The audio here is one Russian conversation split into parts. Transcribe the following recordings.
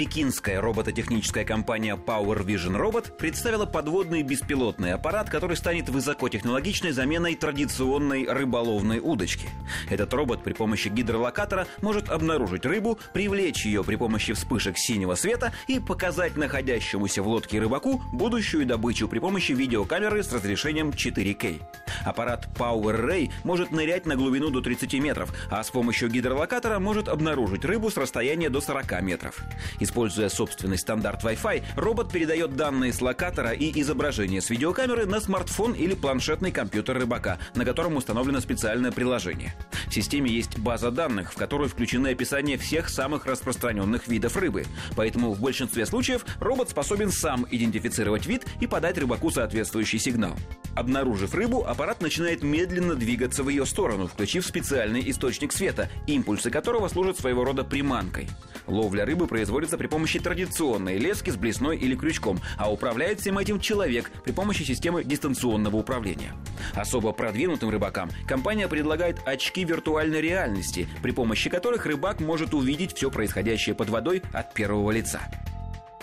Пекинская робототехническая компания Power Vision Robot представила подводный беспилотный аппарат, который станет высокотехнологичной заменой традиционной рыболовной удочки. Этот робот при помощи гидролокатора может обнаружить рыбу, привлечь ее при помощи вспышек синего света и показать находящемуся в лодке рыбаку будущую добычу при помощи видеокамеры с разрешением 4К. Аппарат Power Ray может нырять на глубину до 30 метров, а с помощью гидролокатора может обнаружить рыбу с расстояния до 40 метров. Используя собственный стандарт Wi-Fi, робот передает данные с локатора и изображение с видеокамеры на смартфон или планшетный компьютер рыбака, на котором установлено специальное приложение. В системе есть база данных, в которую включены описания всех самых распространенных видов рыбы. Поэтому в большинстве случаев робот способен сам идентифицировать вид и подать рыбаку соответствующий сигнал. Обнаружив рыбу, аппарат начинает медленно двигаться в ее сторону, включив специальный источник света, импульсы которого служат своего рода приманкой. Ловля рыбы производится при помощи традиционной лески с блесной или крючком, а управляет всем этим человек при помощи системы дистанционного управления. Особо продвинутым рыбакам компания предлагает очки виртуальной реальности, при помощи которых рыбак может увидеть все происходящее под водой от первого лица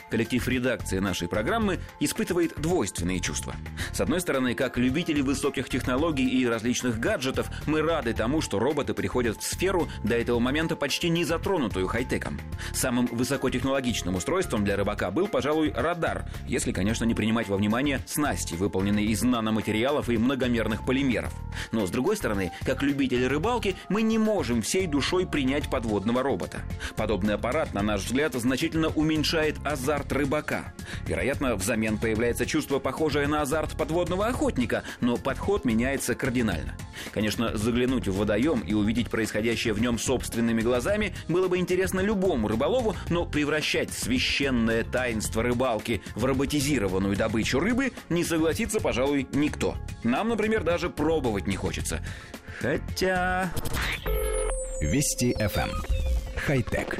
коллектив редакции нашей программы испытывает двойственные чувства. С одной стороны, как любители высоких технологий и различных гаджетов, мы рады тому, что роботы приходят в сферу, до этого момента почти не затронутую хай-теком. Самым высокотехнологичным устройством для рыбака был, пожалуй, радар, если, конечно, не принимать во внимание снасти, выполненные из наноматериалов и многомерных полимеров. Но, с другой стороны, как любители рыбалки, мы не можем всей душой принять подводного робота. Подобный аппарат, на наш взгляд, значительно уменьшает азарт азарт рыбака. Вероятно, взамен появляется чувство, похожее на азарт подводного охотника, но подход меняется кардинально. Конечно, заглянуть в водоем и увидеть происходящее в нем собственными глазами было бы интересно любому рыболову, но превращать священное таинство рыбалки в роботизированную добычу рыбы не согласится, пожалуй, никто. Нам, например, даже пробовать не хочется. Хотя... Вести FM. Эм. Хай-тек.